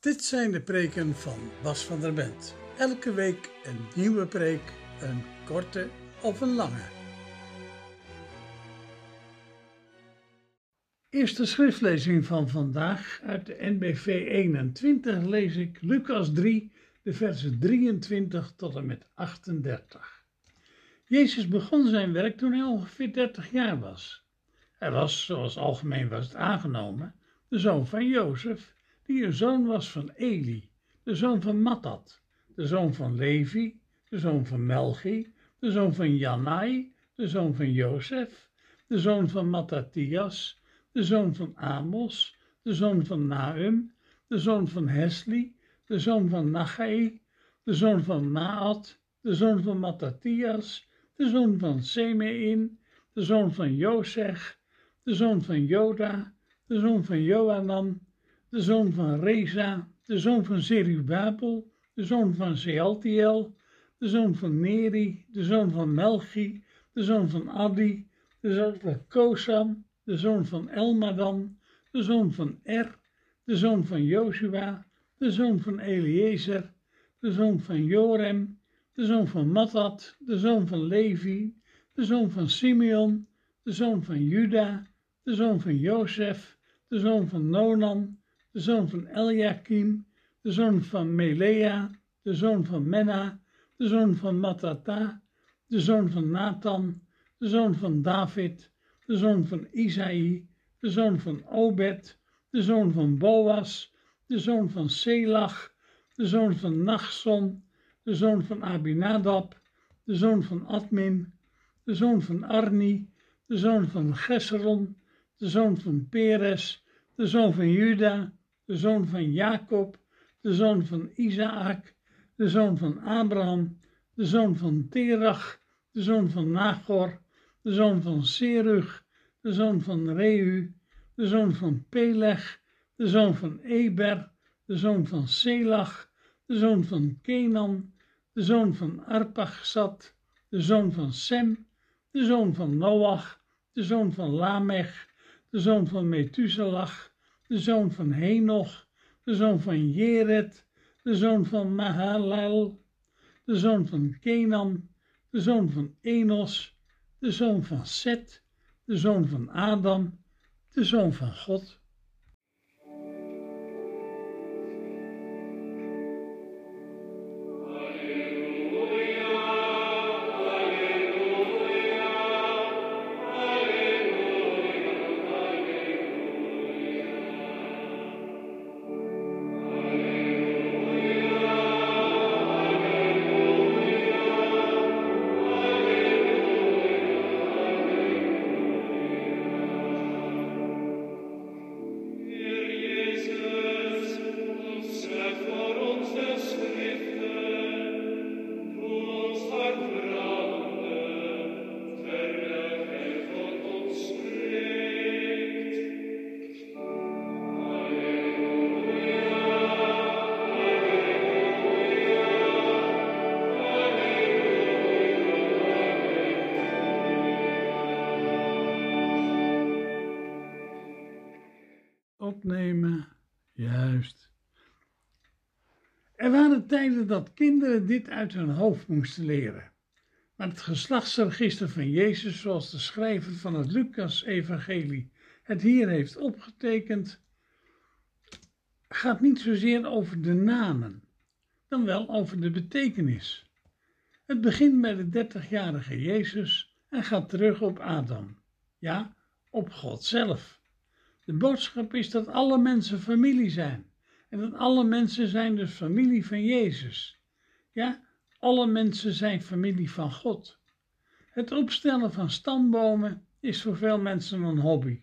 Dit zijn de preken van Bas van der Bent. Elke week een nieuwe preek, een korte of een lange. Eerste schriftlezing van vandaag uit de NBV 21 lees ik Lucas 3, de versen 23 tot en met 38. Jezus begon zijn werk toen hij ongeveer 30 jaar was. Hij was, zoals algemeen was het aangenomen, de zoon van Jozef, die een zoon was van Eli, de zoon van Mattat, de zoon van Levi, de zoon van Melchi, de zoon van Janai, de zoon van Jozef, de zoon van Matthias, de zoon van Amos, de zoon van Naum, de zoon van Hesli, de zoon van Nachai, de zoon van Maat, de zoon van Matthias, de zoon van Semein, de zoon van Jozech, de zoon van Joda, de zoon van Johanan, de zoon van Reza, de zoon van Zerubabel, de zoon van Sealtiel, de zoon van Neri, de zoon van Melchi, de zoon van Adi, de zoon van Kosam, de zoon van Elmadan, de zoon van Er, de zoon van Joshua, de zoon van Eliezer, de zoon van Jorem, de zoon van Mattat, de zoon van Levi, de zoon van Simeon, de zoon van Juda, de zoon van Jozef, de zoon van Nonan, de zoon van Eliakim, de zoon van Melea, de zoon van Menna, de zoon van Matata, de zoon van Nathan, de zoon van David, de zoon van Isaï, de zoon van Obed, de zoon van Boas, de zoon van Selach, de zoon van Nachson, de zoon van Abinadab, de zoon van Admin, de zoon van Arni, de zoon van Gesseron, de zoon van Peres, de zoon van Juda, de zoon van Jacob, de zoon van Isaac, de zoon van Abraham, de zoon van Terach, de zoon van Nagor, de zoon van Serug, de zoon van Reu, de zoon van Peleg, de zoon van Eber, de zoon van Selach, de zoon van Kenan, de zoon van Arpachsad, de zoon van Sem, de zoon van Noach, de zoon van Lamech, de zoon van Methuselah, de zoon van Henoch, de zoon van Jered, de zoon van Mahalal, de zoon van Kenan, de zoon van Enos, de zoon van Set, de zoon van Adam, de zoon van God. Juist. Er waren tijden dat kinderen dit uit hun hoofd moesten leren. Maar het geslachtsregister van Jezus, zoals de schrijver van het Lucas-evangelie het hier heeft opgetekend, gaat niet zozeer over de namen, dan wel over de betekenis. Het begint bij de dertigjarige Jezus en gaat terug op Adam. Ja, op God zelf. De boodschap is dat alle mensen familie zijn. En dat alle mensen zijn dus familie van Jezus. Ja, alle mensen zijn familie van God. Het opstellen van stambomen is voor veel mensen een hobby.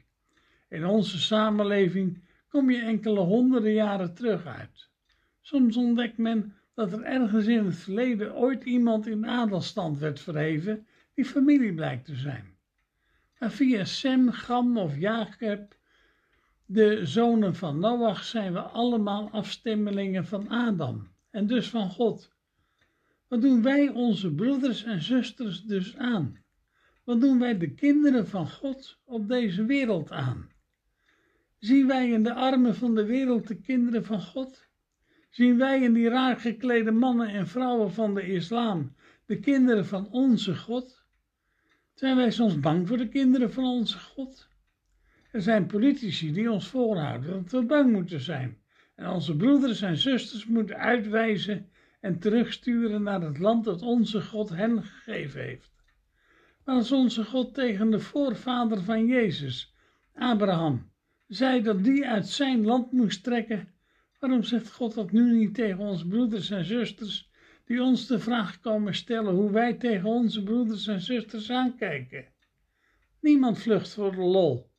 In onze samenleving kom je enkele honderden jaren terug uit. Soms ontdekt men dat er ergens in het verleden ooit iemand in adelstand werd verheven die familie blijkt te zijn. Maar via Sem, Gam of Jacob de zonen van Noach zijn we allemaal afstemmelingen van Adam en dus van God. Wat doen wij onze broeders en zusters dus aan? Wat doen wij de kinderen van God op deze wereld aan? Zien wij in de armen van de wereld de kinderen van God? Zien wij in die raar geklede mannen en vrouwen van de islam de kinderen van onze God? Zijn wij soms bang voor de kinderen van onze God? Er zijn politici die ons voorhouden dat we bang moeten zijn en onze broeders en zusters moeten uitwijzen en terugsturen naar het land dat onze God hen gegeven heeft. Maar als onze God tegen de voorvader van Jezus, Abraham, zei dat die uit zijn land moest trekken, waarom zegt God dat nu niet tegen onze broeders en zusters die ons de vraag komen stellen hoe wij tegen onze broeders en zusters aankijken? Niemand vlucht voor de lol.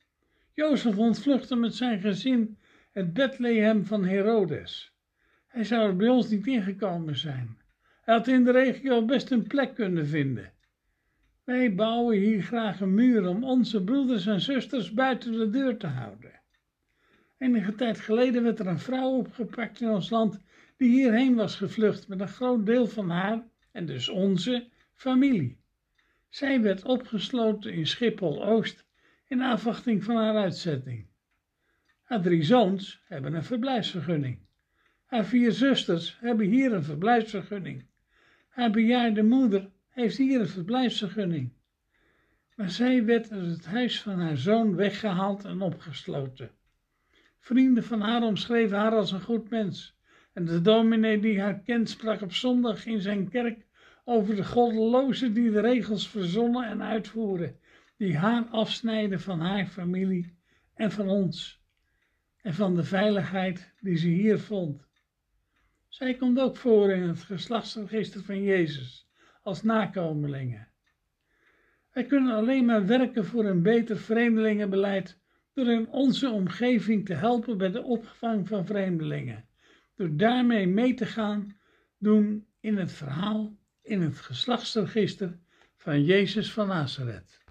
Jozef ontvluchtte met zijn gezin het Bethlehem van Herodes. Hij zou er bij ons niet ingekomen zijn. Hij had in de regio best een plek kunnen vinden. Wij bouwen hier graag een muur om onze broeders en zusters buiten de deur te houden. Enige tijd geleden werd er een vrouw opgepakt in ons land die hierheen was gevlucht met een groot deel van haar, en dus onze, familie. Zij werd opgesloten in Schiphol-Oost in afwachting van haar uitzetting. Haar drie zoons hebben een verblijfsvergunning. Haar vier zusters hebben hier een verblijfsvergunning. Haar bejaarde moeder heeft hier een verblijfsvergunning. Maar zij werd uit het huis van haar zoon weggehaald en opgesloten. Vrienden van haar omschreven haar als een goed mens. En de dominee die haar kent sprak op zondag in zijn kerk over de goddelozen die de regels verzonnen en uitvoeren, die haar afsnijden van haar familie en van ons en van de veiligheid die ze hier vond. Zij komt ook voor in het geslachtsregister van Jezus als nakomelingen. Wij kunnen alleen maar werken voor een beter vreemdelingenbeleid door in onze omgeving te helpen bij de opvang van vreemdelingen, door daarmee mee te gaan doen in het verhaal, in het geslachtsregister van Jezus van Nazareth.